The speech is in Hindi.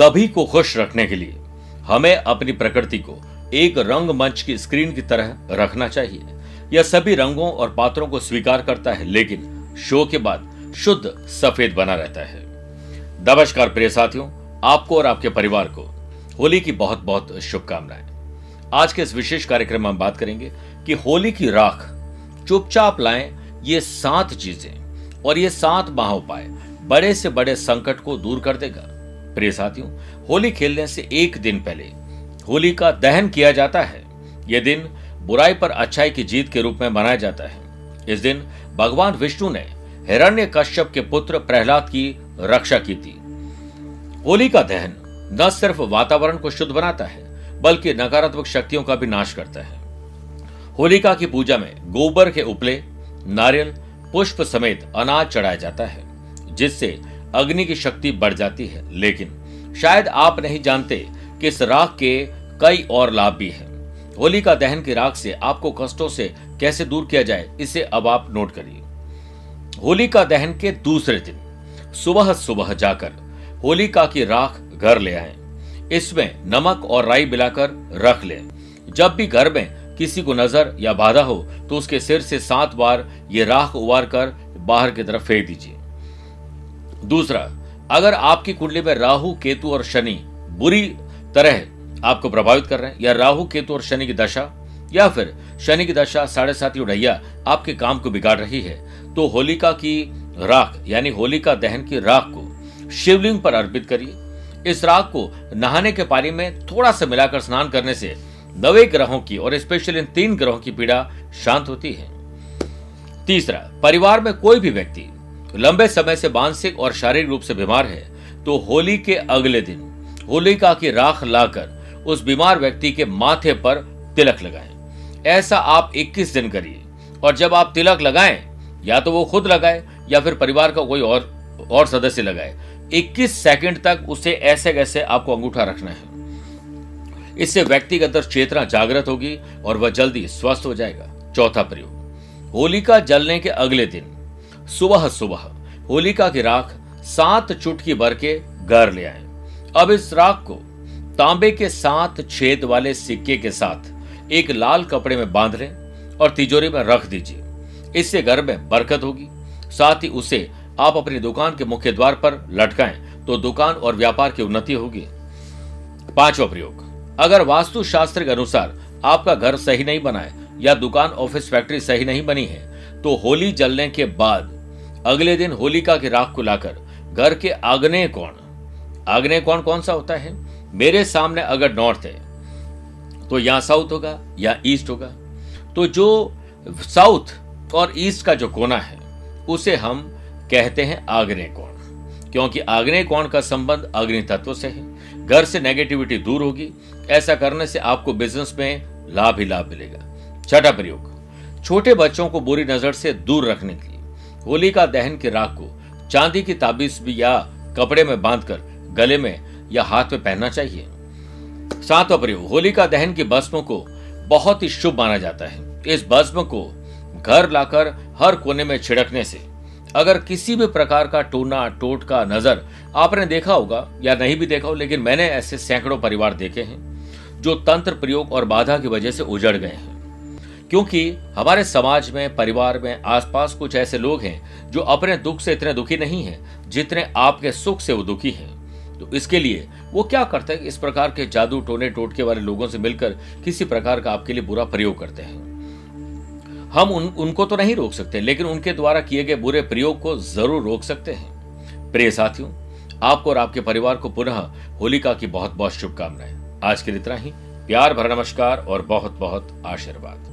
सभी को खुश रखने के लिए हमें अपनी प्रकृति को एक रंग मंच की स्क्रीन की तरह रखना चाहिए। यह सभी रंगों और पात्रों को स्वीकार करता है, लेकिन शो के बाद शुद्ध सफ़ेद बना रहता है। नमस्कार प्रिय साथियों, आपको और आपके परिवार को होली की बहुत बहुत शुभकामनाएँ। आज के इस विशेष कार्यक्रम में हम बात करेंगे कि होली की राख, चुपचाप लाएँ ये सात चीज़ें और ये सात महा उपाय बड़े से बड़े संकट को दूर कर देगा। प्रिय साथियों, होली खेलने से एक दिन पहले होली का दहन किया जाता है। यह दिन बुराई पर अच्छाई की जीत के रूप में मनाया जाता है। इस दिन भगवान विष्णु ने हिरण्य कश्यप के पुत्र प्रहलाद की रक्षा की थी। होली का दहन न सिर्फ़ वातावरण को शुद्ध बनाता है, बल्कि नकारात्मक शक्तियों का भी नाश करता है। होलिका की पूजा में गोबर के उपले, नारियल, पुष्प समेत अनाज चढ़ाया जाता है, जिससे अग्नि की शक्ति बढ़ जाती है, लेकिन शायद आप नहीं जानते कि इस राख के कई और लाभ भी हैं। होली का दहन की राख से आपको कष्टों से कैसे दूर किया जाए, इसे अब आप नोट करिए। होली का दहन के दूसरे दिन, सुबह सुबह जाकर होलिका की राख घर ले आए। इसमें नमक और राई मिलाकर रख लें। जब भी घर में किसी को नज़र या बाधा हो तो उसके सिर से सात बार ये राख उबार कर बाहर की तरफ़ फेंक दीजिए। दूसरा, अगर आपकी कुंडली में राहु, केतु और शनि बुरी तरह आपको प्रभावित कर रहे हैं, या राहु, केतु और शनि की दशा, या फिर शनि की दशा साढ़े सात उड़ैया आपके काम को बिगाड़ रही है तो होलिका की राख, यानी होलिका दहन की राख को शिवलिंग पर अर्पित करिए। इस राख को नहाने के पानी में थोड़ा सा मिलाकर स्नान करने से नवे ग्रहों की और स्पेशल इन तीन ग्रहों की पीड़ा शांत होती है। तीसरा, परिवार में कोई भी व्यक्ति लंबे समय से मानसिक और शारीरिक रूप से बीमार है तो होली के अगले दिन होलिका की राख लाकर उस बीमार व्यक्ति के माथे पर तिलक लगाएँ। ऐसा आप 21 दिन करिए, और जब आप तिलक लगाएँ, या तो वो खुद लगाए, या फिर परिवार का कोई और और सदस्य लगाए 21 सेकंड तक उसे ऐसे कैसे आपको अंगूठा रखना है? इससे व्यक्तिगत चेतना जागृत होगी और वह जल्दी स्वस्थ हो जाएगा। चौथा प्रयोग, होलिका जलने के अगले दिन सुबह सुबह होलिका की राख सात चुटकी भर के घर ले आए। अब इस राख को तांबे के सात छेद वाले सिक्के के साथ एक लाल कपड़े में बाँध लें और तिजोरी में रख दीजिए। इससे घर में बरकत होगी। साथ ही उसे आप अपनी दुकान के मुख्य द्वार पर लटकाएँ तो दुकान और व्यापार की उन्नति होगी। पांचवा प्रयोग। अगर वास्तु शास्त्र के अनुसार आपका घर सही नहीं बना है या दुकान, ऑफ़िस, फैक्ट्री सही नहीं बनी है तो होली जलने के बाद अगले दिन होलिका की राख को लाकर घर के आग्नेय कोण। आग्नेय कोण कौन सा होता है? मेरे सामने अगर नॉर्थ है तो यहाँ साउथ होगा या ईस्ट होगा। तो जो साउथ और ईस्ट का जो कोना है, उसे हम कहते हैं आग्नेय कोण। क्योंकि आग्नेय कोण का संबंध अग्नि तत्व से है। घर से नेगेटिविटी दूर होगी। ऐसा करने से आपको बिज़नेस में लाभ ही लाभ मिलेगा। छठा प्रयोग। छोटे बच्चों को बुरी नज़र से दूर रखने के लिए। होलिका दहन की राख को चांदी की ताबीज भी या कपड़े में बांधकर गले में या हाथ में पहनना चाहिए। सातवा प्रयोग होलिका दहन की भस्म को बहुत ही शुभ माना जाता है। इस भस्म को घर लाकर हर कोने में छिड़कने से, अगर किसी भी प्रकार का टूना, टोट का नज़र आपने देखा होगा या नहीं भी देखा हो, लेकिन मैंने ऐसे सैकड़ों परिवार देखे हैं, जो तंत्र प्रयोग और बाधा की वजह से उजड़ गए हैं। क्योंकि हमारे समाज में, परिवार में, आसपास कुछ ऐसे लोग हैं जो अपने दुख से इतने दुखी नहीं हैं, जितने आपके सुख से वो दुखी हैं। तो इसके लिए वो क्या करते हैं? इस प्रकार के जादू टोने टोटके वाले लोगों से मिलकर किसी प्रकार का आपके लिए बुरा प्रयोग करते हैं। हम उन, उनको तो नहीं रोक सकते, लेकिन उनके द्वारा किए गए बुरे प्रयोग को ज़रूर रोक सकते हैं। प्रिय साथियों, आपको और आपके परिवार को पुनः होलिका की बहुत बहुत शुभकामनाएँ। आज के लिए इतना ही। प्यार भरा नमस्कार और बहुत बहुत आशीर्वाद।